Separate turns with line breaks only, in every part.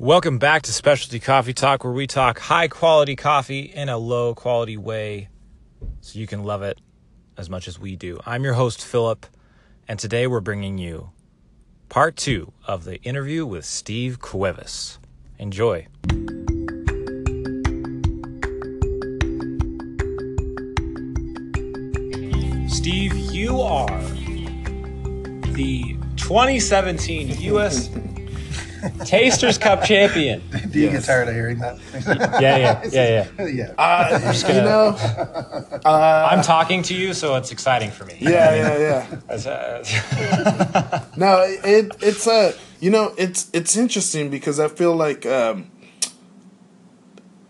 Welcome back to Specialty Coffee Talk, where we talk high quality coffee in a low quality way so you can love it as much as we do. I'm your host, Philip, and today we're bringing you part two of the interview with Steve Cuevas. Enjoy. Steve, you are the 2017 U.S. Tasters Cup champion.
Do you get tired of hearing that?
Yeah, yeah, yeah, yeah.
yeah.
Uh,
gonna-
you know, uh,
I'm talking to you, so it's exciting for me.
yeah, yeah, yeah.
As, uh,
No, it it's uh, you know, it's it's interesting because I feel like um,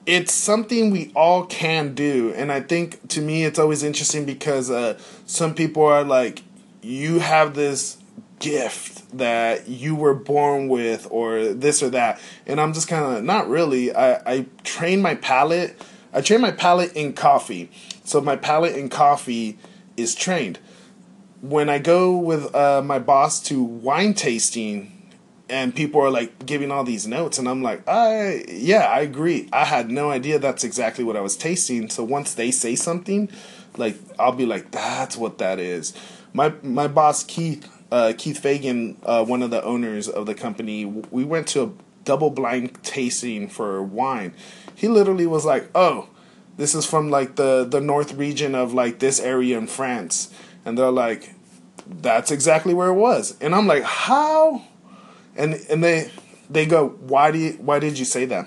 it's something we all can do, and I think to me it's always interesting because uh, some people are like, you have this gift that you were born with or this or that and i'm just kind of not really i i train my palate i train my palate in coffee so my palate in coffee is trained when I go with uh, my boss to wine tasting, and people are like giving all these notes, and I'm like, I yeah, I agree. I had no idea that's exactly what I was tasting. So once they say something, like I'll be like, that's what that is. My my boss Keith uh, Keith Fagan, uh, one of the owners of the company, we went to a double blind tasting for wine. He literally was like, oh this is from like the the north region of like this area in France. And they're like that's exactly where it was. And I'm like how? And and they they go why do you why did you say that?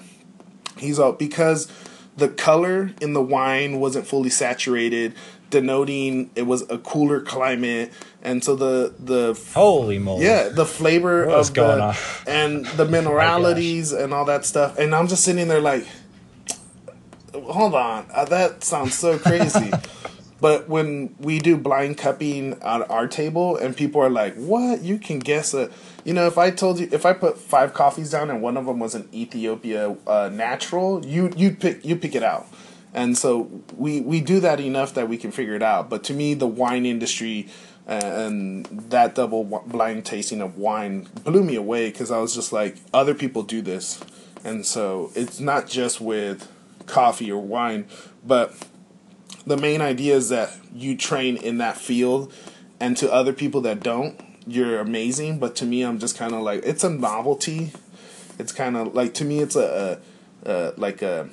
He's all because the color in the wine wasn't fully saturated. Denoting it was a cooler climate and so the the
holy moly.
yeah, the flavor
What
of
going
the
on?
and the mineralities and all that stuff. And I'm just sitting there like, hold on, uh, that sounds so crazy. but when we do blind cupping at our table, and people are like, "What? You can guess a." You know, if I told you, if I put five coffees down and one of them was an Ethiopia uh, natural, you you'd pick you pick it out. And so we we do that enough that we can figure it out. But to me, the wine industry and that double blind tasting of wine blew me away because I was just like, other people do this, and so it's not just with coffee or wine, but the main idea is that you train in that field, and to other people that don't, you're amazing. But to me, I'm just kind of like it's a novelty. It's kind of like to me, it's a, a, a like a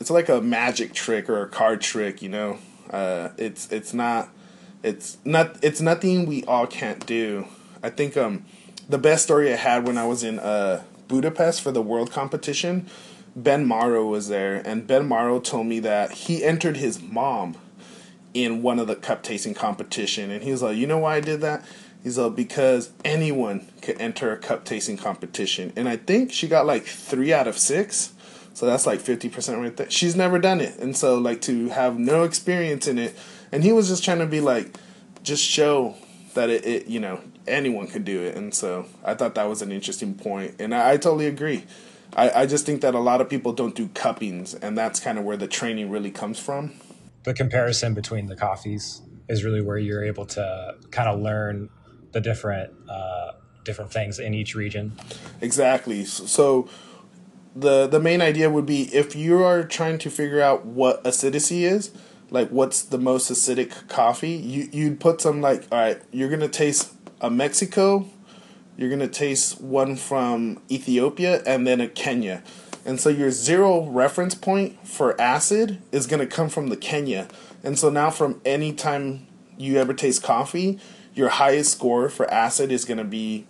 it's like a magic trick or a card trick, you know. Uh, it's it's not it's not it's nothing we all can't do. I think um the best story I had when I was in uh Budapest for the world competition, Ben Morrow was there and Ben Morrow told me that he entered his mom in one of the cup tasting competition and he was like, "You know why I did that?" He's like, "Because anyone could enter a cup tasting competition." And I think she got like 3 out of 6. So that's like 50% right there. She's never done it. And so, like, to have no experience in it. And he was just trying to be like, just show that it, it you know, anyone could do it. And so I thought that was an interesting. And I, I totally agree. I, I just think that a lot of people don't do cuppings. And that's kind of where the training really comes from.
the comparison between the coffees is really where you're able to kind of learn the different uh, different things in each region.
Exactly. So, so the the main idea would be if you are trying to figure out what acidity is, like what's the most acidic coffee, you you'd put some like all right, you're gonna taste a Mexico, you're gonna taste one from Ethiopia, and then a Kenya. And so your zero reference point for acid is gonna come from the Kenya. And so now from any time you ever taste coffee, your highest score for acid is gonna be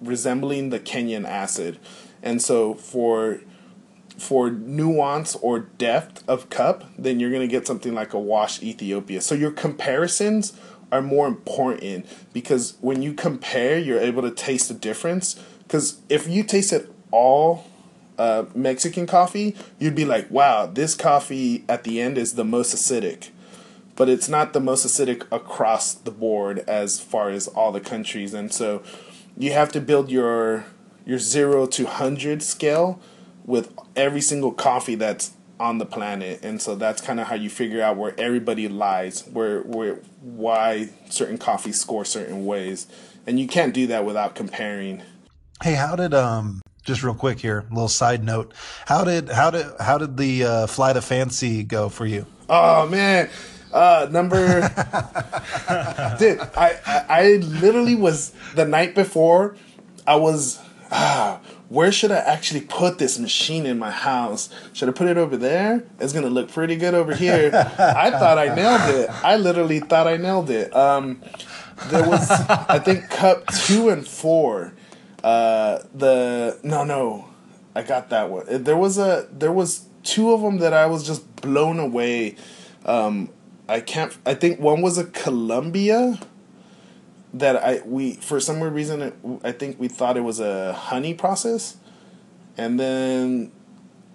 resembling the Kenyan acid. And so for for nuance or depth of cup, then you're gonna get something like a washed Ethiopia. So your comparisons are more important because when you compare, you're able to taste the difference. Because if you tasted all uh, Mexican coffee, you'd be like, wow, this coffee at the end is the most acidic. But it's not the most acidic across the board as far as all the countries. And so you have to build your your zero to hundred scale with every single coffee that's on the planet, and so that's kind of how you figure out where everybody lies, where where why certain coffees score certain ways, and you can't do that without comparing.
Hey, how did um just real quick here, a little side note. How did how did how did the uh, flight of fancy go for you?
Oh man, uh, number, dude, I, I I literally was the night before. I was, ah, where should I actually put this machine in my house? Should I put it over there? It's gonna look pretty good over here. I thought I nailed it. I literally thought I nailed it. Um, there was, I think, cup two and four. Uh, the no, no, I got that one. There was a there was two of them that I was just blown away. Um, I can't. I think one was a Colombia that I we for some weird reason I think we thought it was a honey process, and then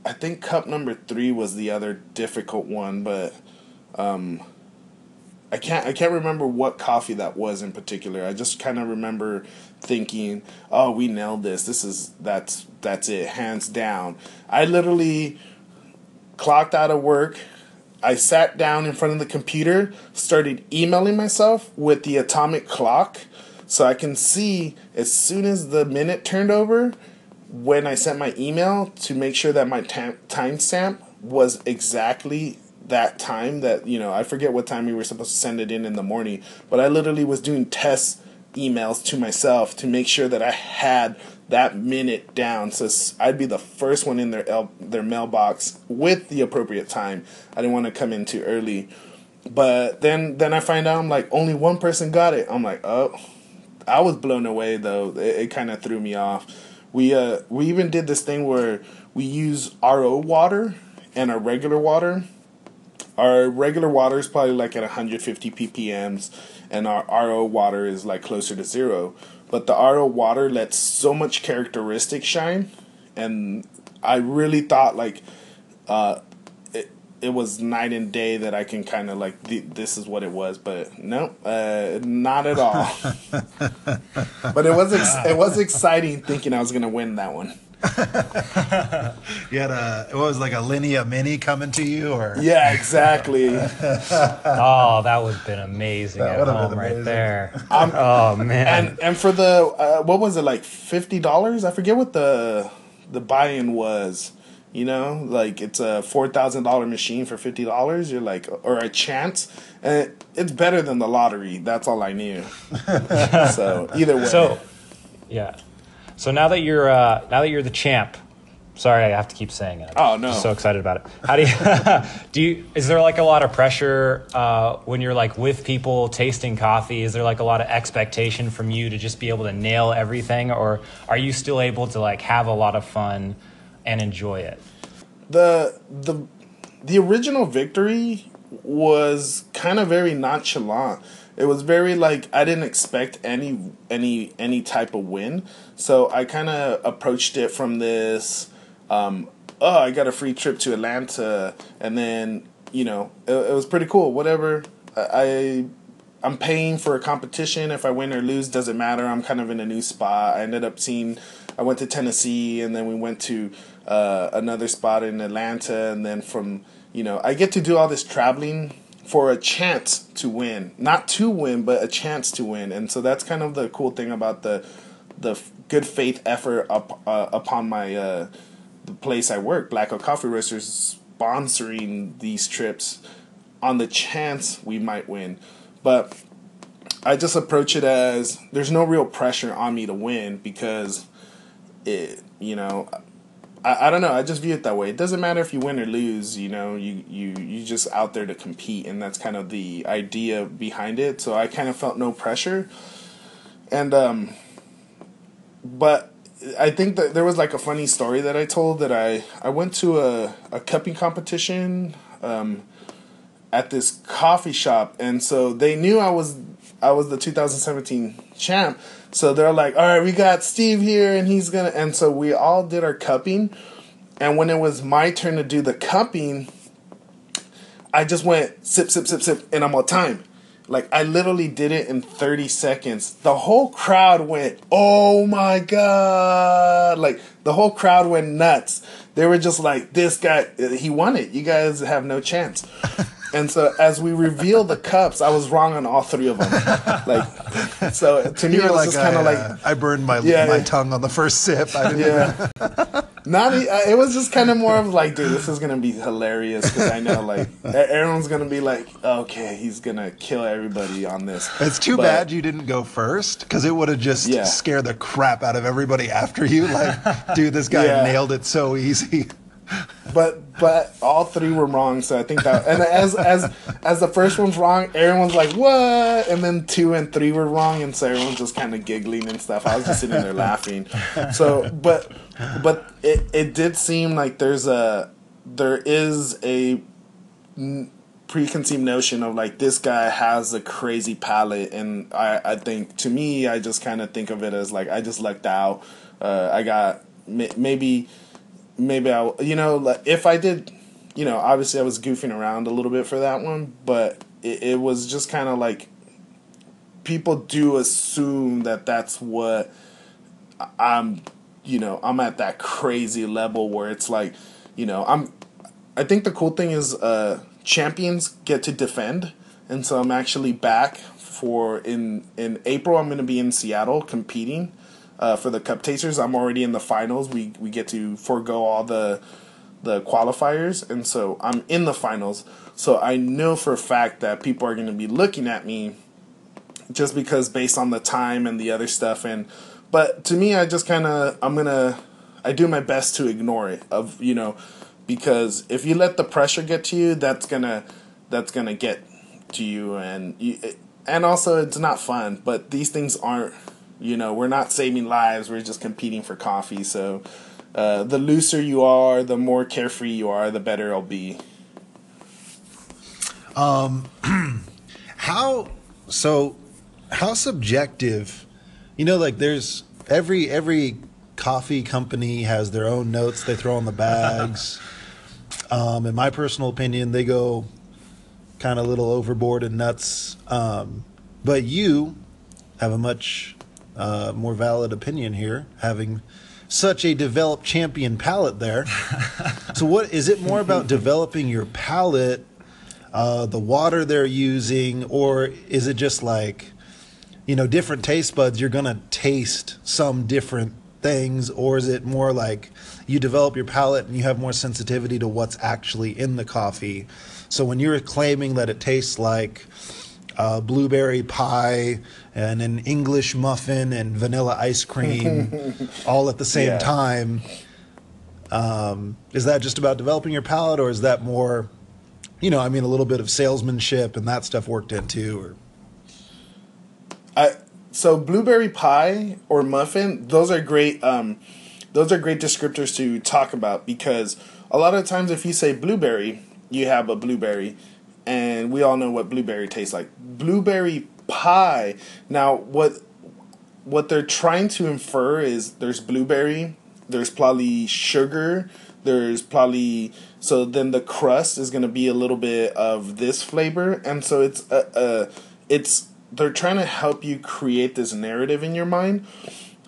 I think cup number three was the other difficult one, but um, I can't I can't remember what coffee that was in particular. I just kind of remember thinking, "Oh, we nailed this. This is that's that's it, hands down." I literally clocked out of work I sat down in front of the computer, started emailing myself with the atomic clock so I can see as soon as the minute turned over when I sent my email to make sure that my tam- timestamp was exactly that time that, you know, I forget what time we were supposed to send it in in the morning, but I literally was doing test emails to myself to make sure that I had that minute down. So I'd be the first one in their el- their mailbox with the appropriate time. I didn't want to come in too early. But then then I find out I'm like only one person got it. I'm like, "Oh, I was blown away though. It, it kind of threw me off. We uh we even did this thing where we use RO water and our regular water. Our regular water is probably like at 150 ppms and our RO water is like closer to 0 but the RO water lets so much characteristic shine, and I really thought like uh, it it was night and day that I can kind of like th- this is what it was, but no, uh, not at all. but it was ex- it was exciting thinking I was gonna win that one.
you had a it was like a Linea Mini coming to you, or
yeah, exactly.
oh, that would have been amazing that at home right there. Um, oh man!
And and for the uh, what was it like fifty dollars? I forget what the the buy-in was. You know, like it's a four thousand dollar machine for fifty dollars. You're like, or a chance, and it's better than the lottery. That's all I knew. so either way.
So, yeah. So now that you're uh, now that you're the champ, sorry, I have to keep saying it.
Oh no!
I'm so excited about it. How do you do? You is there like a lot of pressure uh, when you're like with people tasting coffee? Is there like a lot of expectation from you to just be able to nail everything, or are you still able to like have a lot of fun and enjoy it?
The the the original victory was kind of very nonchalant it was very like I didn't expect any any any type of win, so I kind of approached it from this. Um, oh, I got a free trip to Atlanta, and then you know it, it was pretty cool. Whatever, I I'm paying for a competition. If I win or lose, doesn't matter. I'm kind of in a new spot. I ended up seeing. I went to Tennessee, and then we went to uh, another spot in Atlanta, and then from you know I get to do all this traveling for a chance to win, not to win, but a chance to win. And so that's kind of the cool thing about the the good faith effort up uh, upon my uh, the place I work, Black Oak Coffee Roasters, sponsoring these trips on the chance we might win. But I just approach it as there's no real pressure on me to win because it, you know, I, I don't know. I just view it that way. It doesn't matter if you win or lose. You know, you you you just out there to compete, and that's kind of the idea behind it. So I kind of felt no pressure, and um, but I think that there was like a funny story that I told that I I went to a a cupping competition um, at this coffee shop, and so they knew I was I was the 2017 champ. So they're like, all right, we got Steve here, and he's gonna. And so we all did our cupping, and when it was my turn to do the cupping, I just went sip, sip, sip, sip, and I'm on time. Like I literally did it in 30 seconds. The whole crowd went, "Oh my god!" Like the whole crowd went nuts. They were just like, "This guy, he won it. You guys have no chance." And so as we reveal the cups, I was wrong on all three of them. Like, so to me,
You
it was
like,
just kind of like,
uh, I burned my
Yeah,
my
yeah.
tongue on the first sip. I didn't
yeah. Not uh, it was just kind of more of like, dude, this is gonna be hilarious because I know like everyone's gonna be like, okay, he's gonna kill everybody on this.
It's too
But-
bad you didn't go first because it would have just
Yeah.
scared the crap out of everybody after you. Like, dude, this guy nailed it so easy.
But but all three were wrong, so I think that and as as as the first one's wrong, everyone's like what, and then two and three were wrong, and so everyone's just kind of giggling and stuff. I was just sitting there laughing. So but but it it did seem like there's a there is a preconceived notion of like this guy has a crazy palate and i i think to me i just kind of think of it as like i just lucked out uh i got may- maybe maybe i you know like if i did you know obviously i was goofing around a little bit for that one but it, it was just kind of like people do assume that that's what i'm you know i'm at that crazy level where it's like you know i'm I think the cool thing is uh, champions get to defend, and so I'm actually back for in in April. I'm going to be in Seattle competing uh, for the Cup Tasters. I'm already in the finals. We we get to forego all the the qualifiers, and so I'm in the finals. So I know for a fact that people are going to be looking at me just because based on the time and the other stuff and but to me I just kind of I'm to I do my best to ignore it of you know because if you let the pressure get to you that's going to that's to get to you and you, and also it's not fun but these things aren't you know we're not saving lives we're just competing for coffee so uh, the looser you are the more carefree you are the better it'll be Um,
How so? How subjective? You know, like there's every every coffee company has their own notes they throw on the bags. um, in my personal opinion, they go kind of a little overboard and nuts. Um, but you have a much uh, more valid opinion here, having such a developed champion palate there. so, what is it more about developing your palate? uh, the water they're using, or is it just like, you know, different taste buds? You're gonna taste some different things, or is it more like you develop your palate and you have more sensitivity to what's actually in the coffee? So when you're claiming that it tastes like uh, blueberry pie and an English muffin and vanilla ice cream all at the same
Yeah.
time, um, is that just about developing your palate, or is that more? you know, I mean, a little bit of salesmanship and that stuff worked in too. Or
I so blueberry pie or muffin, those are great. Um, those are great descriptors to talk about because a lot of times if you say blueberry, you have a blueberry, and we all know what blueberry tastes like. Blueberry pie. Now, what what they're trying to infer is there's blueberry, there's probably sugar, there's probably so then the crust is going to be a little bit of this flavor, and so it's a, uh it's they're trying to help you create this narrative in your mind.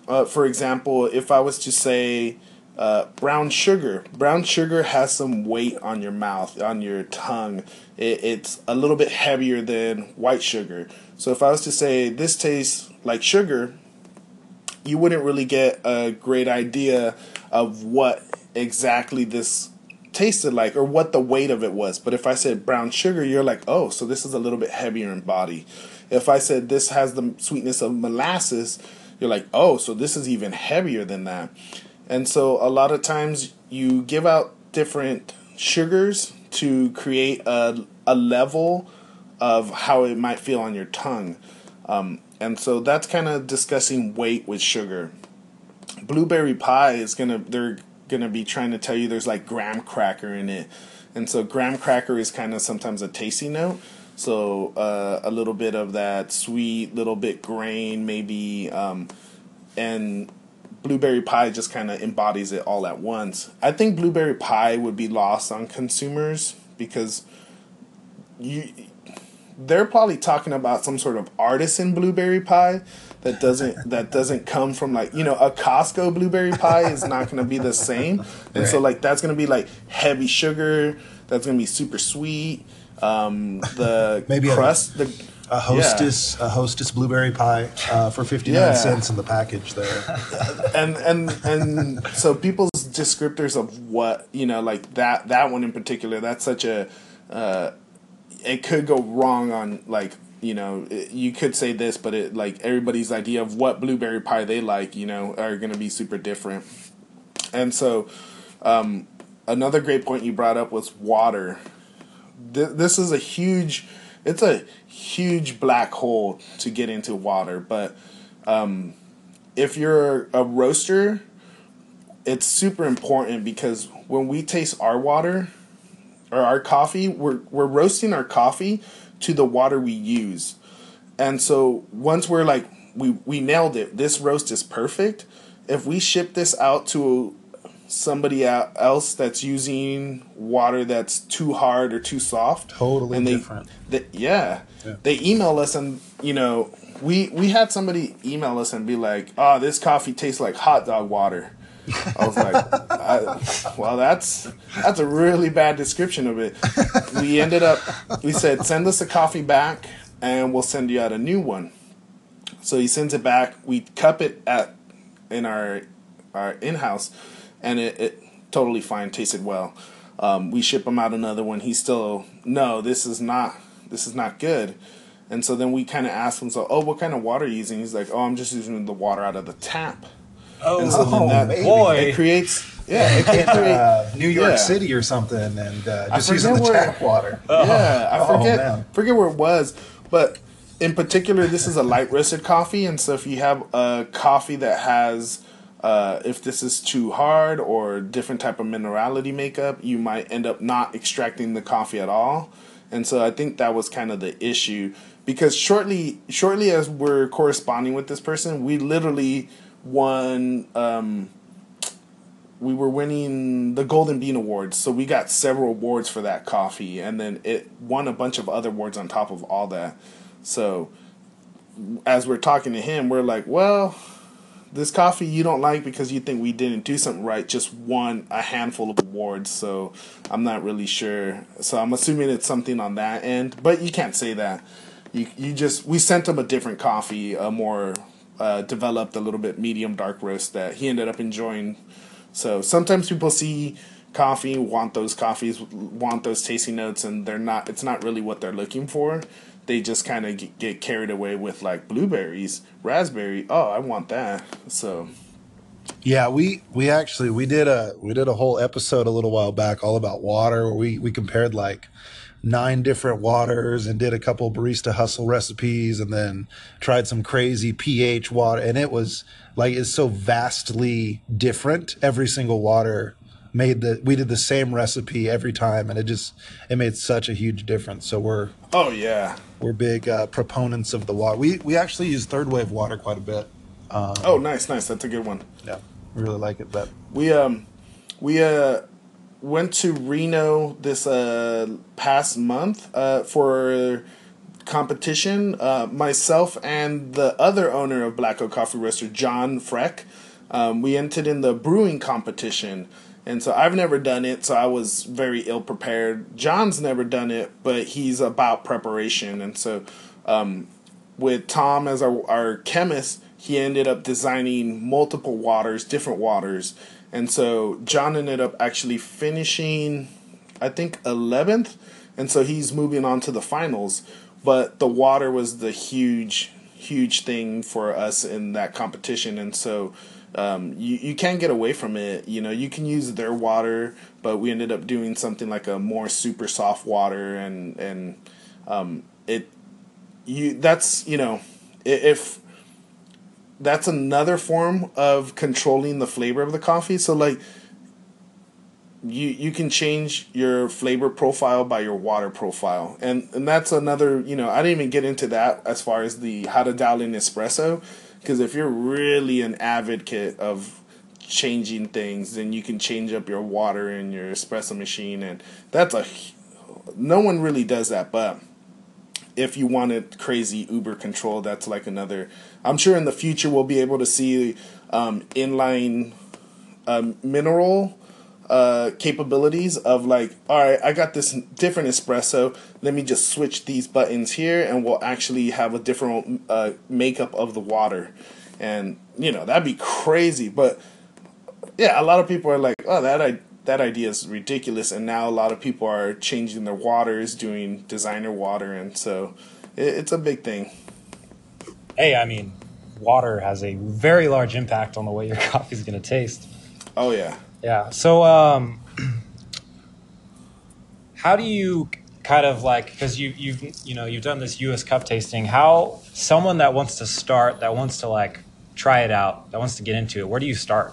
Uh, for example, if I was to say uh, brown sugar, brown sugar has some weight on your mouth, on your tongue. It, it's a little bit heavier than white sugar. So if I was to say this tastes like sugar, you wouldn't really get a great idea of what exactly this tasted like or what the weight of it was. But if I said brown sugar, you're like, oh, so this is a little bit heavier in body. If I said this has the sweetness of molasses, you're like, oh, so this is even heavier than that. And so a lot of times you give out different sugars to create a, a level of how it might feel on your tongue. Um, and so that's kind of discussing weight with sugar. Blueberry pie is gonna they're gonna be trying to tell you there's like graham cracker in it, and so graham cracker is kind of sometimes a tasty note. So uh, a little bit of that sweet, little bit grain maybe, um, and blueberry pie just kind of embodies it all at once. I think blueberry pie would be lost on consumers because you they're probably talking about some sort of artisan blueberry pie that doesn't that doesn't come from like you know a Costco blueberry pie is not going to be the same, and so like that's going to be like heavy sugar. That's going to be super sweet. um, the
Maybe a-
crust, the
A hostess, a hostess blueberry pie uh, for fifty nine
Yeah.
cents in the package there.
and and and so people's descriptors of what you know like that that one in particular that's such a uh, it could go wrong on like you know it- you could say this but it like everybody's idea of what blueberry pie they like you know are going to be super different and so um, another great point you brought up was water Th- this is a huge it's a huge black hole to get into water but um, if you're a roaster it's super important because when we taste our water or our coffee we're we're roasting our coffee to the water we use. And so once we're like we we nailed it this roast is perfect. If we ship this out to somebody else that's using water that's too hard or too soft
Totally
and they,
different.
they yeah,
Yeah.
they email us and you know we we had somebody email us and be like oh this coffee tastes like hot dog water I was like, I, well, that's that's a really bad description of it. We ended up, we said, send us a coffee back, and we'll send you out a new one. So he sends it back. We cup it at in our our in house, and it, it totally fine, tasted well. Um, we ship him out another one. He's still no, this is not this is not good. And so then we kind of asked him, so oh, what kind of water are you using? He's like, oh, I'm just using the water out of the tap.
Oh,
And so then that
boy.
it creates yeah, it can create
Uh, New York
Yeah.
City or something, and uh, just using the
where-
tap water.
Yeah, I
Oh,
forget
man.
forget where it was, but in particular, this is a light roasted coffee, and so if you have a coffee that has, uh, if this is too hard or different type of minerality makeup, you might end up not extracting the coffee at all, and so I think that was kind of the issue because shortly shortly as we're corresponding with this person, we literally won. Um, we were winning the Golden Bean Awards, so we got several awards for that coffee, and then it won a bunch of other awards on top of all that. So, as we're talking to him, we're like, well, this coffee you don't like because you think we didn't do something right, just won a handful of awards, so I'm not really sure. So, I'm assuming it's something on that end, but you can't say that. You, you just, we sent him a different coffee, a more uh, developed, a little bit medium dark roast that he ended up enjoying so sometimes people see coffee, want those coffees, want those tasty notes, and they're not. It's not really what they're looking for. They just kind of get, carried away with like blueberries, raspberry. Oh, I want that. So
Yeah, we we actually we did a we did a whole episode a little while back all about water we we compared like nine different waters and did a couple barista hustle recipes and then tried some crazy pH water and it was like it's so vastly different every single water made the we did the same recipe every time and it just it made such a huge difference so we're
oh yeah.
we're big uh, proponents of the water we we actually use third wave water quite a bit
Oh, nice, nice. That's a good one.
yeah we really like it but
We um we uh went to Reno this uh past month uh for competition. Uh myself and the other owner of Black Oak Coffee Roaster, John Freck, um, we entered in the brewing competition. And so I've never done it, so I was very ill prepared. John's never done it, but he's about preparation. And so um, with Tom as our, our chemist, he ended up designing multiple waters, different waters. And so John ended up actually finishing, I think, 11th. And so he's moving on to the finals. But the water was the huge, huge thing for us in that competition. And so um, you, you can't get away from it. You know, you can use their water, but we ended up doing something like a more super soft water. And, and um, it, you, that's, you know, if, that's another form of controlling the flavor of the coffee. So like you you can change your flavor profile by your water profile. And and that's another, you know, I didn't even get into that as far as the how to dial in espresso because if you're really an advocate of changing things, then you can change up your water in your espresso machine and that's a no one really does that, but if you wanted crazy Uber control, that's like another. I'm sure in the future we'll be able to see um, inline um, mineral uh, capabilities of like, all right, I got this different espresso. Let me just switch these buttons here, and we'll actually have a different uh, makeup of the water. And you know that'd be crazy, but yeah, a lot of people are like, oh, that I that idea is ridiculous, and now a lot of people are changing their waters, doing designer water, and so it, it's a big thing.
Hey, I mean, water has a very large impact on the way your coffee is going to taste.
Oh yeah.
Yeah. So, um, how do you kind of like because you you've you know you've done this U.S. Cup tasting? How someone that wants to start, that wants to like try it out, that wants to get into it, where do you start?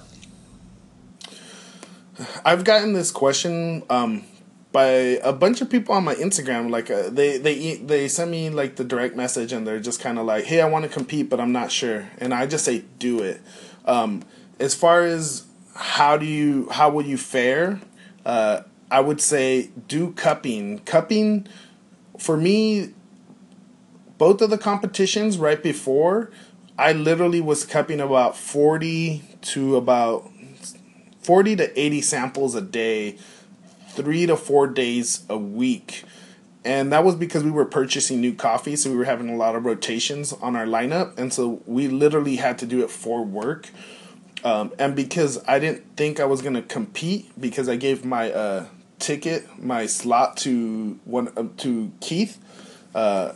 I've gotten this question um, by a bunch of people on my Instagram. Like uh, they they they send me like the direct message, and they're just kind of like, "Hey, I want to compete, but I'm not sure." And I just say, "Do it." Um, as far as how do you how will you fare? Uh, I would say do cupping. Cupping for me, both of the competitions right before, I literally was cupping about forty to about 40 to 80 samples a day, three to four days a week. And that was because we were purchasing new coffee, so we were having a lot of rotations on our lineup. And so we literally had to do it for work. Um, and because I didn't think I was going to compete, because I gave my uh, ticket, my slot to one uh, to Keith, uh,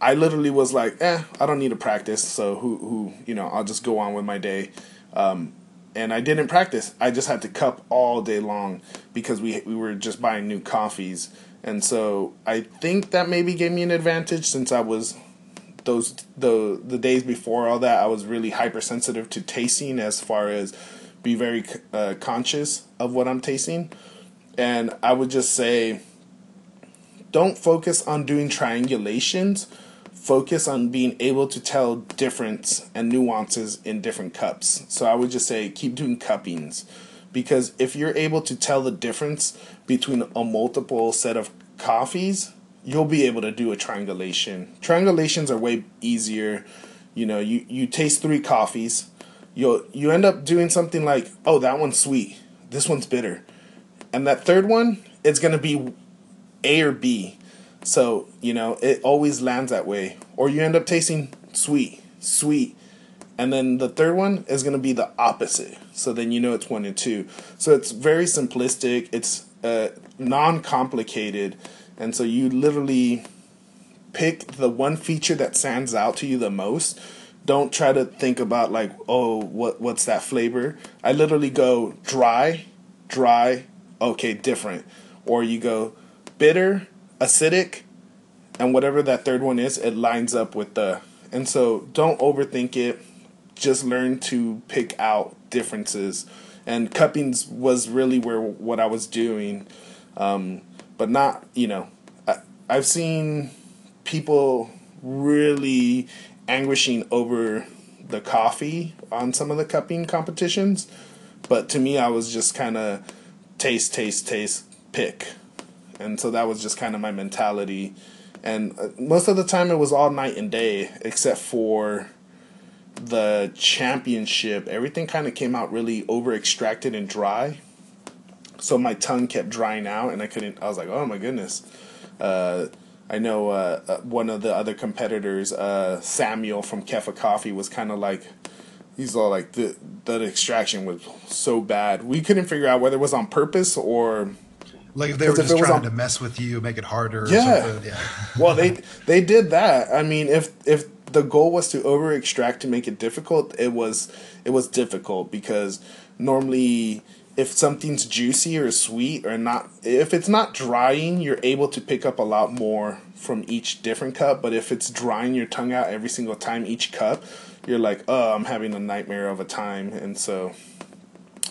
I literally was like, eh, I don't need to practice, so who who you know, I'll just go on with my day. Um, and I didn't practice. I just had to cup all day long because we we were just buying new coffees, and so I think that maybe gave me an advantage since I was those the the days before all that I was really hypersensitive to tasting as far as be very uh, conscious of what I'm tasting, and I would just say don't focus on doing triangulations. Focus on being able to tell difference and nuances in different cups. So I would just say keep doing cuppings. Because if you're able to tell the difference between a multiple set of coffees, you'll be able to do a triangulation. Triangulations are way easier. You know, you, you taste three coffees, you'll you end up doing something like, oh, that one's sweet, this one's bitter. And that third one, it's gonna be A or B so, you know, it always lands that way. Or you end up tasting sweet, sweet. And then the third one is to be the opposite. So then you know it's one and two. So it's very simplistic, it's uh, non complicated. And so you literally pick the one feature that stands out to you the most. Don't try to think about like, oh, what what's that flavor? I literally go dry, dry, okay, different. Or you go bitter, acidic, and whatever that third one is, it lines up with the. And so don't overthink it. Just learn to pick out differences. And cuppings was really where what I was doing, um, but not you know. I, I've seen people really anguishing over the coffee on some of the cupping competitions, but to me, I was just kind of taste, taste, taste, pick and so that was just kind of my mentality. And uh, most of the time, it was all night and day, except for the championship. Everything kind of came out really over extracted and dry. So my tongue kept drying out, and I couldn't. I was like, "Oh my goodness!" Uh, I know uh, uh one of the other competitors, uh, Samuel from Kefa Coffee, was kind of like, he's all like the the extraction was so bad. We couldn't figure out whether it was on purpose or
like if they were just trying on, to mess with you, make it harder.
yeah. Yeah. well, they they did that. I mean, if if the goal was to over extract to make it difficult, it was it was difficult because normally if something's juicy or sweet or not if it's not drying, you're able to pick up a lot more from each different cup, but if it's drying your tongue out every single time each cup, you're like, "Oh, I'm having a nightmare of a time." And so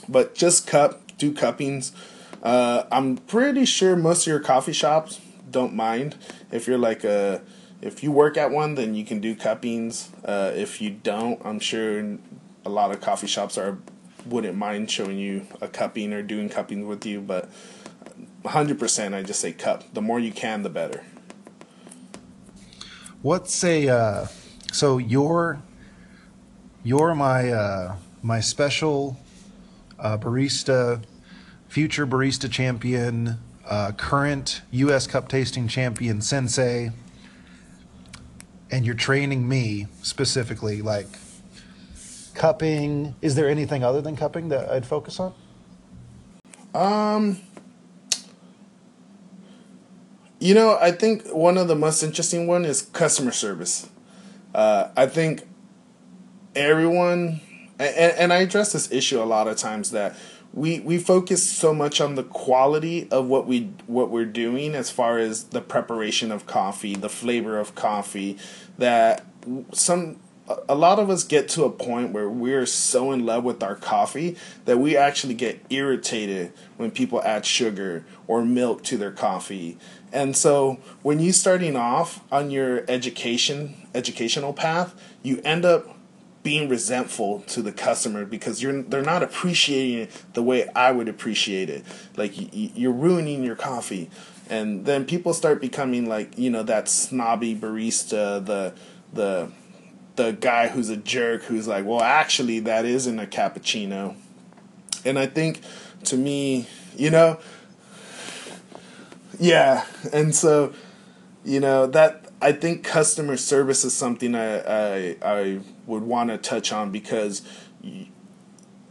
but just cup, do cuppings uh, I'm pretty sure most of your coffee shops don't mind if you're like a if you work at one, then you can do cuppings. Uh, if you don't, I'm sure a lot of coffee shops are wouldn't mind showing you a cupping or doing cupping with you, but 100% I just say cup. The more you can, the better.
What's a uh, so you're you're my uh, my special uh, barista future barista champion, uh, current U.S. Cup tasting champion sensei, and you're training me specifically, like cupping. Is there anything other than cupping that I'd focus on?
Um, you know, I think one of the most interesting one is customer service. Uh, I think everyone, and, and I address this issue a lot of times that we we focus so much on the quality of what we what we're doing as far as the preparation of coffee, the flavor of coffee, that some a lot of us get to a point where we're so in love with our coffee that we actually get irritated when people add sugar or milk to their coffee. And so when you starting off on your education educational path, you end up being resentful to the customer because you're they're not appreciating it the way I would appreciate it. Like you're ruining your coffee. And then people start becoming like, you know, that snobby barista, the the the guy who's a jerk who's like, well, actually, that isn't a cappuccino. And I think to me, you know, yeah. And so, you know, that I think customer service is something I, I, I would want to touch on because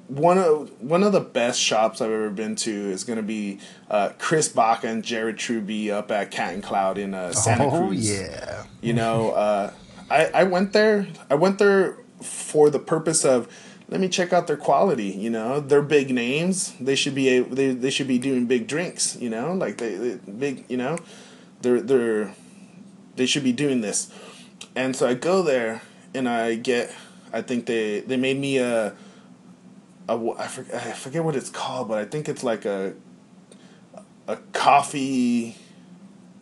one of one of the best shops I've ever been to is going to be uh, Chris Baca and Jared Truby up at Cat and Cloud in uh, Santa
oh,
Cruz.
yeah.
You know, uh, I, I went there. I went there for the purpose of let me check out their quality. You know, they're big names. They should be able, they they should be doing big drinks. You know, like they, they big. You know, they're they're they should be doing this. And so I go there and I get. I think they they made me a. A, I, forget, I forget what it's called, but I think it's like a a coffee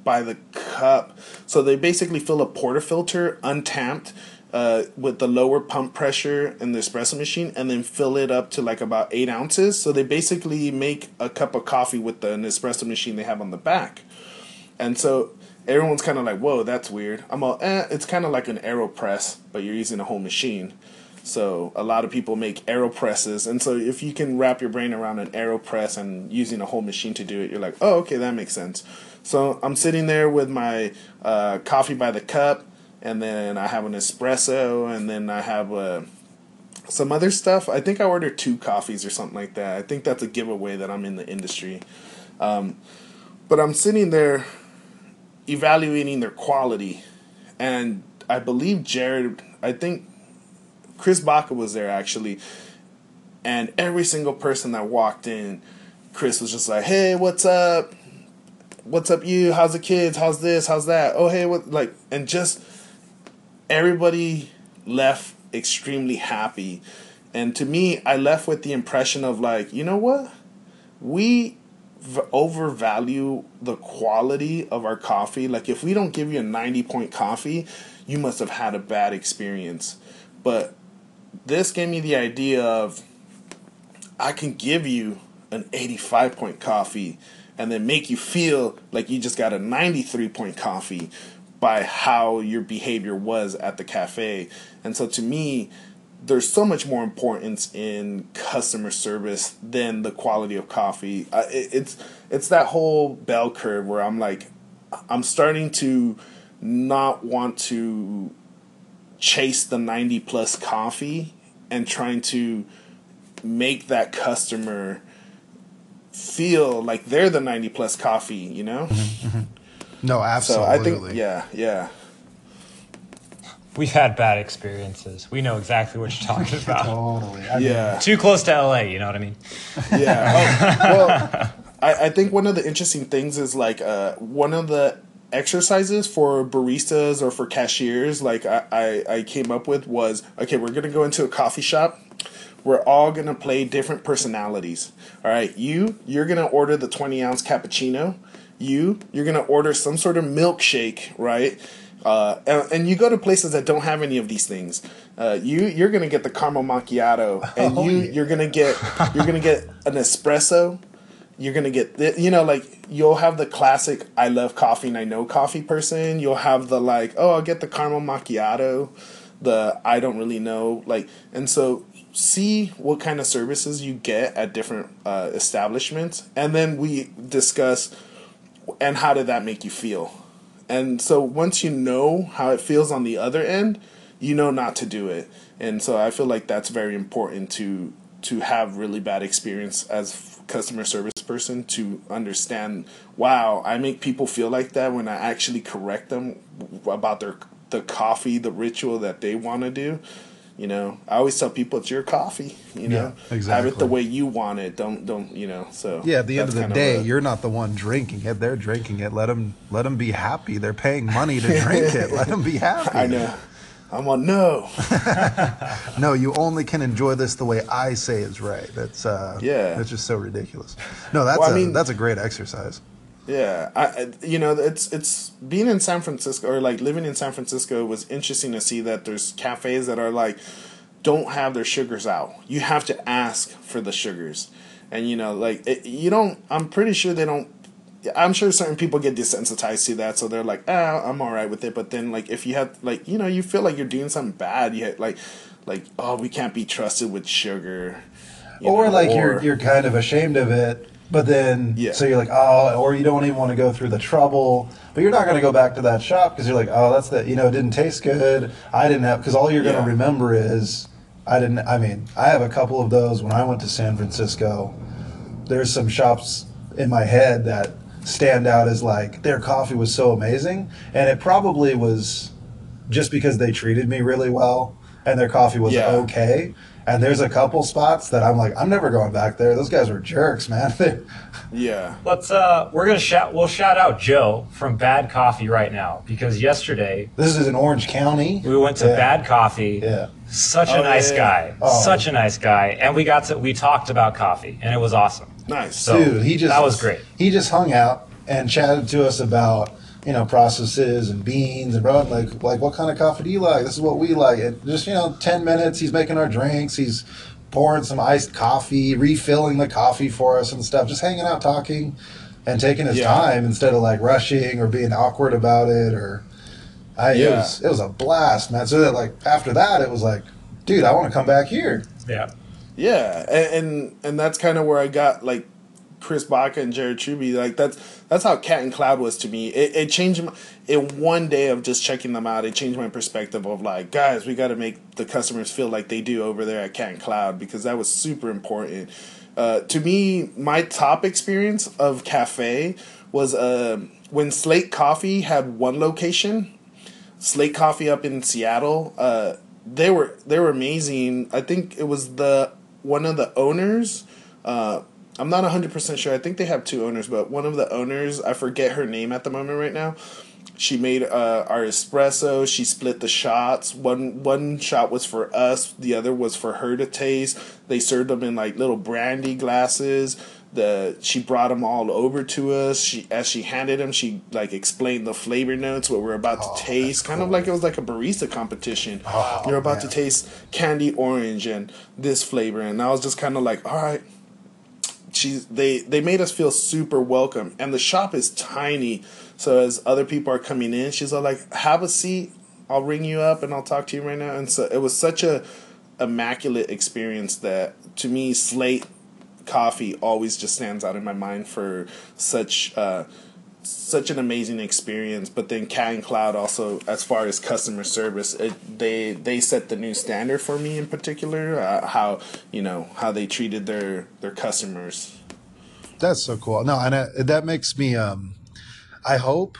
by the cup. So they basically fill a portafilter untapped uh, with the lower pump pressure in the espresso machine and then fill it up to like about eight ounces. So they basically make a cup of coffee with the espresso machine they have on the back. And so everyone's kind of like, whoa, that's weird. I'm all, eh, it's kind of like an AeroPress, but you're using a whole machine. So a lot of people make AeroPresses, and so if you can wrap your brain around an AeroPress and using a whole machine to do it, you're like, oh, okay, that makes sense. So I'm sitting there with my uh, coffee by the cup, and then I have an espresso, and then I have uh, some other stuff. I think I ordered two coffees or something like that. I think that's a giveaway that I'm in the industry. Um, but I'm sitting there evaluating their quality, and I believe Jared. I think Chris Baca was there actually, and every single person that walked in, Chris was just like, "Hey, what's up? what's up you? How's the kids? How's this? How's that? Oh hey what like and just everybody left extremely happy. And to me i left with the impression of like you know what? We overvalue the quality of our coffee. Like if we don't give you a 90 point coffee you must have had a bad experience. But this gave me the idea of i can give you an 85 point coffee and then make you feel like you just got a 93 point coffee by how your behavior was at the cafe. And so to me, there's so much more importance in customer service than the quality of coffee. It, it's it's that whole bell curve where I'm like, I'm starting to not want to chase the 90 plus coffee and trying to make that customer feel like they're the 90 plus coffee, you know?
Mm-hmm, mm-hmm. No, absolutely.
So I think, yeah, yeah.
We've had bad experiences. We know exactly what you're talking about.
totally. I
yeah.
Mean,
Too close to LA, you know what I mean?
Yeah. Oh, well, I, I think one of the interesting things is like uh, one of the exercises for baristas or for cashiers like I, I, I came up with was okay we're gonna go into a coffee shop we're all gonna play different personalities. All right, you you're gonna order the twenty ounce cappuccino. You you're gonna order some sort of milkshake, right? Uh, and, and, you go to places that don't have any of these things. Uh, you you're gonna get the caramel macchiato, and oh, you yeah. you're gonna get you're gonna get an espresso. You're gonna get the, you know like you'll have the classic I love coffee and I know coffee person. You'll have the like oh I'll get the caramel macchiato, the I don't really know like and so see what kind of services you get at different uh, establishments, and then we discuss and how did that make you feel. And so once you know how it feels on the other end, you know not to do it. And so I feel like that's very important to to have really bad experience as customer service person to understand wow i make people feel like that when i actually correct them about their the coffee the ritual that they want to do. You know i always tell people it's your coffee you know
yeah, exactly.
have it the way you want it. Don't don't you know so
yeah at the end of the day of a, you're not the one drinking it. They're drinking it. Let them let them be happy. They're paying money to drink it. Let them be happy.
I know I'm on no.
no, you only can enjoy this the way I say is right. That's uh, yeah. That's just so ridiculous. No, that's well, a, I mean, that's a great exercise.
Yeah, I you know it's it's being in San Francisco or like living in San Francisco was interesting to see that there's cafes that are like don't have their sugars out. You have to ask for the sugars, and you know like it, you don't. I'm pretty sure they don't I'm sure certain people get desensitized to that, so they're like, ah, I'm all right with it. But then, like, if you have, like, you know, you feel like you're doing something bad, you like, like, oh, we can't be trusted with sugar,
or know, like or, you're you're kind of ashamed of it, but then yeah. so you're like, oh, or you don't even want to go through the trouble, but you're not going to go back to that shop because you're like, oh, that's the, you know, it didn't taste good. I didn't have because all you're going to yeah. remember is I didn't. I mean, I have a couple of those when I went to San Francisco. There's some shops in my head that stand out as like their coffee was so amazing, and it probably was just because they treated me really well and their coffee was yeah. okay. And there's a couple spots that I'm like, I'm never going back there. Those guys were jerks, man.
yeah.
Let's uh we're gonna shout we'll shout out Joe from Bad Coffee right now because yesterday
This is in Orange County.
We went to yeah. Bad Coffee.
Yeah.
Such oh, a nice yeah. guy. Oh. Such a nice guy. And we got to we talked about coffee and it was awesome.
Nice.
So Dude, he just that was great.
He just hung out and chatted to us about you know processes and beans and bro like like what kind of coffee do you like? This is what we like. And just you know, ten minutes. He's making our drinks. He's pouring some iced coffee, refilling the coffee for us and stuff. Just hanging out, talking, and taking his yeah. time instead of like rushing or being awkward about it or. I, yeah. it was it was a blast, man. So that like after that, it was like, dude, I want to come back here.
Yeah.
Yeah, and and, and that's kind of where I got like Chris Baca and Jared Truby. Like that's that's how Cat and Cloud was to me. It, it changed my, in one day of just checking them out. It changed my perspective of like, guys, we got to make the customers feel like they do over there at Cat and Cloud because that was super important. Uh, to me, my top experience of cafe was uh, when Slate Coffee had one location. Slate Coffee up in Seattle. Uh, they were they were amazing. I think it was the one of the owners. Uh, I'm not 100% sure. I think they have two owners, but one of the owners, I forget her name at the moment right now. She made uh, our espresso. She split the shots. One one shot was for us. The other was for her to taste. They served them in like little brandy glasses. The she brought them all over to us. She as she handed them, she like explained the flavor notes, what we're about oh, to taste. Kind cool. of like it was like a barista competition. Oh, You're about man. to taste candy orange and this flavor, and I was just kind of like, all right she's they they made us feel super welcome and the shop is tiny so as other people are coming in she's all like have a seat i'll ring you up and i'll talk to you right now and so it was such a immaculate experience that to me slate coffee always just stands out in my mind for such uh, such an amazing experience. But then Cat and Cloud also, as far as customer service, it, they they set the new standard for me in particular. Uh, how you know how they treated their their customers.
That's so cool. No, and uh, that makes me. Um, I hope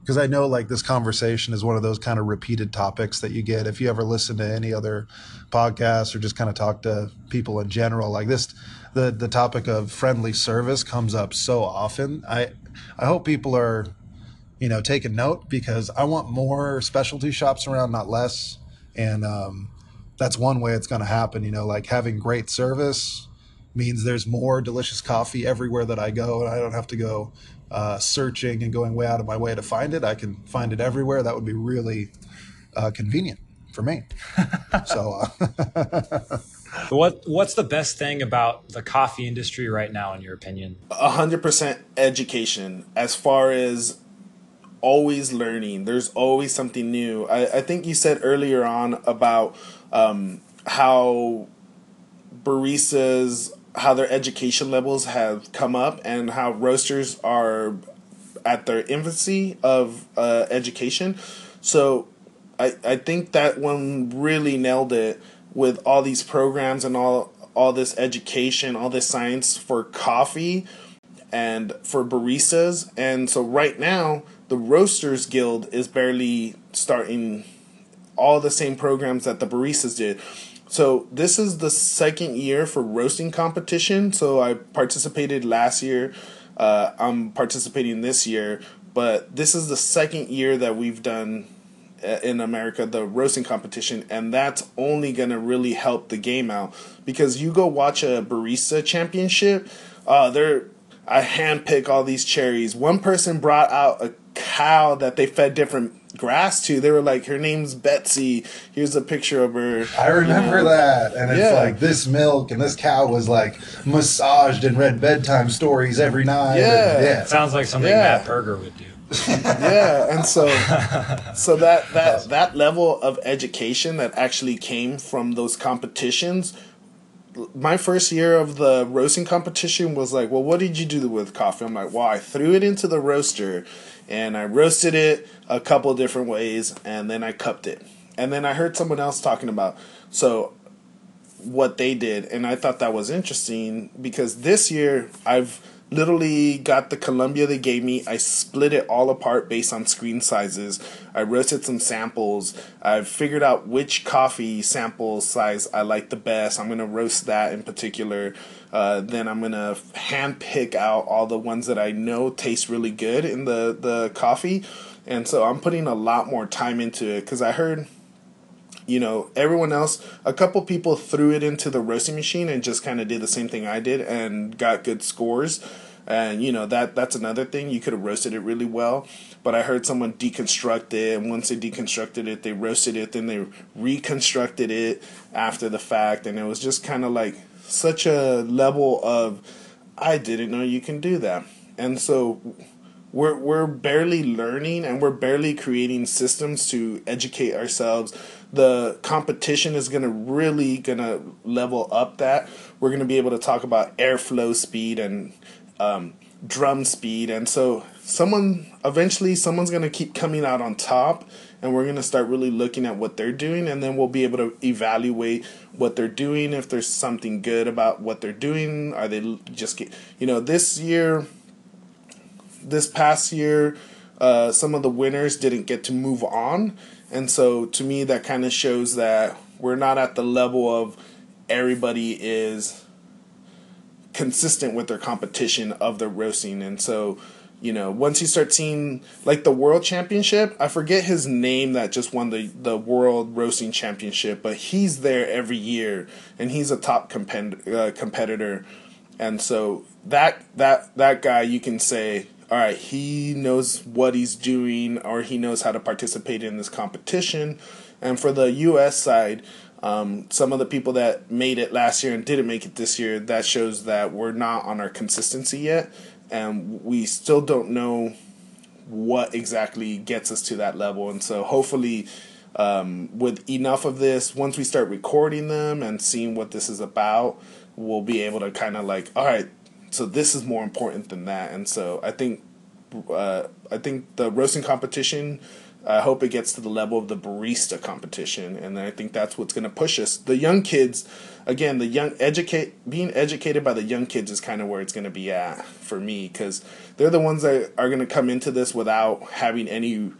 because I know like this conversation is one of those kind of repeated topics that you get if you ever listen to any other podcasts or just kind of talk to people in general. Like this, the the topic of friendly service comes up so often. I I hope people are, you know, taking note because I want more specialty shops around, not less. And um, that's one way it's going to happen. You know, like having great service means there's more delicious coffee everywhere that I go, and I don't have to go uh, searching and going way out of my way to find it. I can find it everywhere. That would be really uh, convenient for me. so. Uh,
what What's the best thing about the coffee industry right now, in your opinion?
Hundred percent education. As far as always learning, there's always something new. I, I think you said earlier on about um, how baristas how their education levels have come up and how roasters are at their infancy of uh, education. So I I think that one really nailed it with all these programs and all all this education, all this science for coffee and for baristas. And so right now, the Roasters Guild is barely starting all the same programs that the baristas did. So this is the second year for roasting competition. So I participated last year. Uh, I'm participating this year, but this is the second year that we've done in America the roasting competition, and that's only gonna really help the game out because you go watch a barista championship. Uh, they're I handpick all these cherries. One person brought out a cow that they fed different grass to. They were like, her name's Betsy. Here's a picture of her.
I remember you know? that. And it's yeah. like this milk and this cow was like massaged and read bedtime stories every night.
Yeah.
And, yeah. Sounds like something yeah. Matt Perger would do.
yeah, and so so that that that level of education that actually came from those competitions my first year of the roasting competition was like, well, what did you do with coffee? I'm like, well, I threw it into the roaster and I roasted it a couple different ways and then I cupped it. And then I heard someone else talking about so what they did and I thought that was interesting because this year I've literally got the Colombia they gave me. I split it all apart based on screen sizes. I roasted some samples. I've figured out which coffee sample size I like the best. I'm gonna roast that in particular. Uh, then I'm gonna hand pick out all the ones that I know taste really good in the the coffee. And so I'm putting a lot more time into it because I heard you know, everyone else, a couple people threw it into the roasting machine and just kind of did the same thing I did and got good scores. And you know that that's another thing. You could have roasted it really well, but I heard someone deconstruct it, and once they deconstructed it, they roasted it, then they reconstructed it after the fact, and it was just kind of like such a level of I didn't know you can do that. And so we're we're barely learning and we're barely creating systems to educate ourselves the competition is going to really going to level up that we're going to be able to talk about airflow speed and um, drum speed and so someone eventually someone's going to keep coming out on top and we're going to start really looking at what they're doing and then we'll be able to evaluate what they're doing if there's something good about what they're doing are they just get you know this year this past year, uh, some of the winners didn't get to move on. And so to me, that kind of shows that we're not at the level of everybody is consistent with their competition of the roasting. And so, you know, once you start seeing like the world championship, I forget his name that just won the, the world roasting championship, but he's there every year and he's a top compet- uh, competitor. And so that that that guy you can say all right, he knows what he's doing or he knows how to participate in this competition. And for the U.S. side, um, some of the people that made it last year and didn't make it this year, that shows that we're not on our consistency yet. And we still don't know what exactly gets us to that level. And so hopefully, um, with enough of this, once we start recording them and seeing what this is about, we'll be able to kind of like, all right, so this is more important than that. And so I think uh, I think the roasting competition. I hope it gets to the level of the barista competition, and I think that's what's going to push us. The young kids, again, the young educate being educated by the young kids is kind of where it's going to be at for me because they're the ones that are going to come into this without having any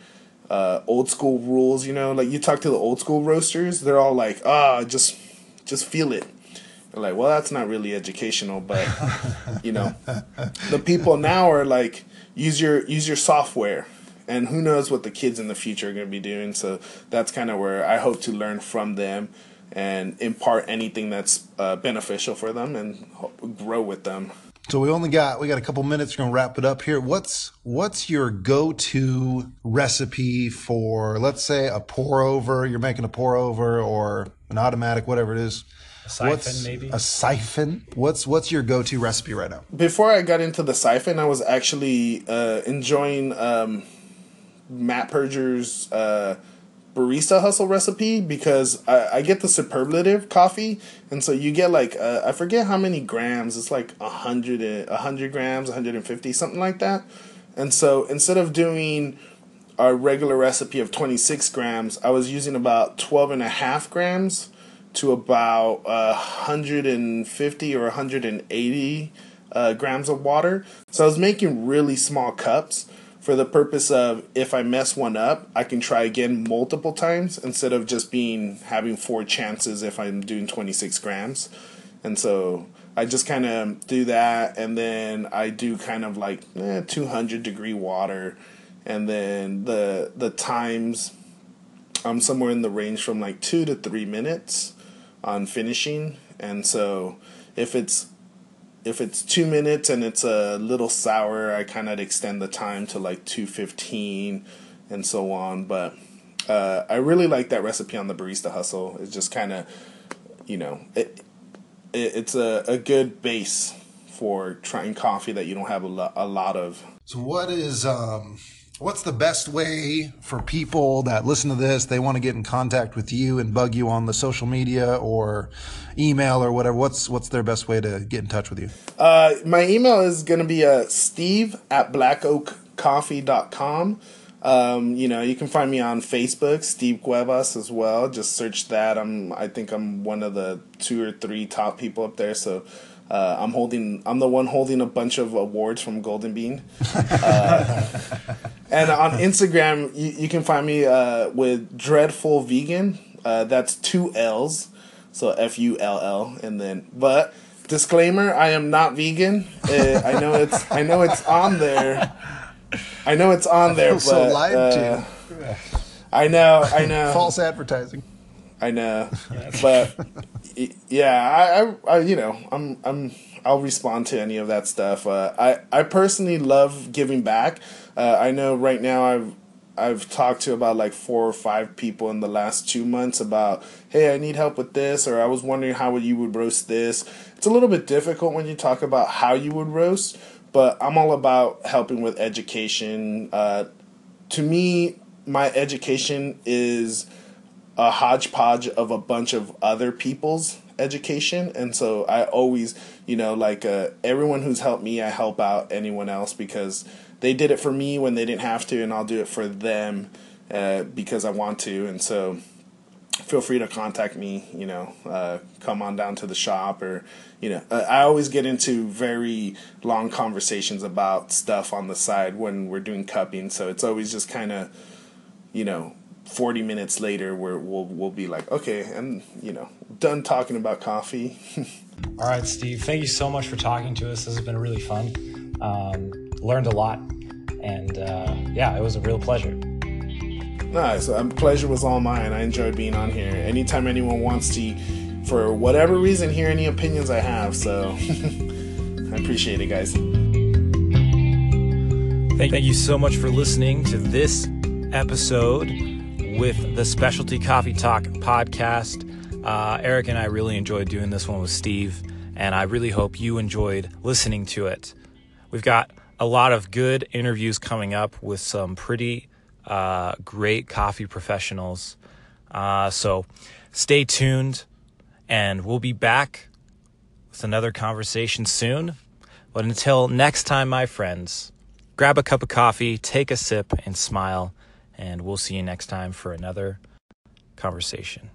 uh, old school rules. You know, like you talk to the old school roasters, they're all like, ah, oh, just just feel it like, well, that's not really educational, but you know, the people now are like, use your use your software, and who knows what the kids in the future are going to be doing. So that's kind of where I hope to learn from them and impart anything that's uh, beneficial for them and grow with them.
So we only got we got a couple minutes. We're gonna wrap it up here. What's what's your go to recipe for let's say a pour over? You're making a pour over or an automatic, whatever it is.
A siphon, what's, maybe
a siphon. What's what's your go to recipe right now?
Before I got into the siphon, I was actually uh, enjoying um, Matt Perger's uh, barista hustle recipe because I, I get the superlative coffee, and so you get like uh, I forget how many grams. It's like a hundred, a hundred grams, hundred and fifty, something like that. And so instead of doing our regular recipe of 26 grams, I was using about 12 and a half grams to about uh, 150 or 180 uh, grams of water. So I was making really small cups for the purpose of if I mess one up, I can try again multiple times instead of just being having four chances if I'm doing 26 grams. And so I just kind of do that, and then I do kind of like eh, 200 degree water, and then the the times I'm somewhere in the range from like two to three minutes on finishing, and so if it's if it's two minutes and it's a little sour, I kind of extend the time to like two fifteen, and so on. But uh, I really like that recipe on the Barista Hustle. It's just kind of, you know, it, it, it's a, a good base for trying coffee that you don't have a, lo- a lot of.
So, what is um, what's the best way for people that listen to this? They want to get in contact with you and bug you on the social media or email or whatever. What's what's their best way to get in touch with you?
Uh, my email is going to be uh, steve at blackoakcoffee.com. Um, you know, you can find me on Facebook, Steve Cuevas as well. Just search that. I'm I think I'm one of the two or three top people up there. So uh, I'm holding I'm the one holding a bunch of awards from Golden Bean. Uh, and on Instagram, you, you can find me uh, with Dreadful Vegan. Uh, that's two L's, so F U L L, and then but disclaimer: I am not vegan. Uh, I know it's I know it's on there. I know it's on there, but
so lied
uh,
to.
I know, I know,
False advertising.
I know, but y- yeah, I, I, I, you know, I'm, I'm, I'll respond to any of that stuff. Uh, I, I personally love giving back. Uh, I know right now I've, I've talked to about like four or five people in the last two months about, hey, I need help with this, or I was wondering how you would roast this. It's a little bit difficult when you talk about how you would roast, but I'm all about helping with education. Uh, to me, my education is a hodgepodge of a bunch of other people's education. And so i always you know like uh, everyone who's helped me i help out anyone else because they did it for me when they didn't have to and i'll do it for them uh, because i want to. And so feel free to contact me you know uh, come on down to the shop or you know uh, i always get into very long conversations about stuff on the side when we're doing cupping. So it's always just kind of you know 40 minutes later where we'll we'll be like okay and you know done talking about coffee
All right, Steve. Thank you so much for talking to us. This has been really fun. Um, learned a lot, and uh, yeah, it was a real pleasure.
nice um, pleasure was all mine i enjoyed being on here anytime anyone wants to for whatever reason hear any opinions i have so i appreciate it guys
Thank, thank you so much for listening to this episode with the Specialty Coffee Talk podcast. Uh, Eric and I really enjoyed doing this one with Steve, and I really hope you enjoyed listening to it. We've got a lot of good interviews coming up with some pretty uh, great coffee professionals. Uh, so stay tuned, and we'll be back with another conversation soon. But until next time, my friends, grab a cup of coffee, take a sip, and smile. And we'll see you next time for another conversation.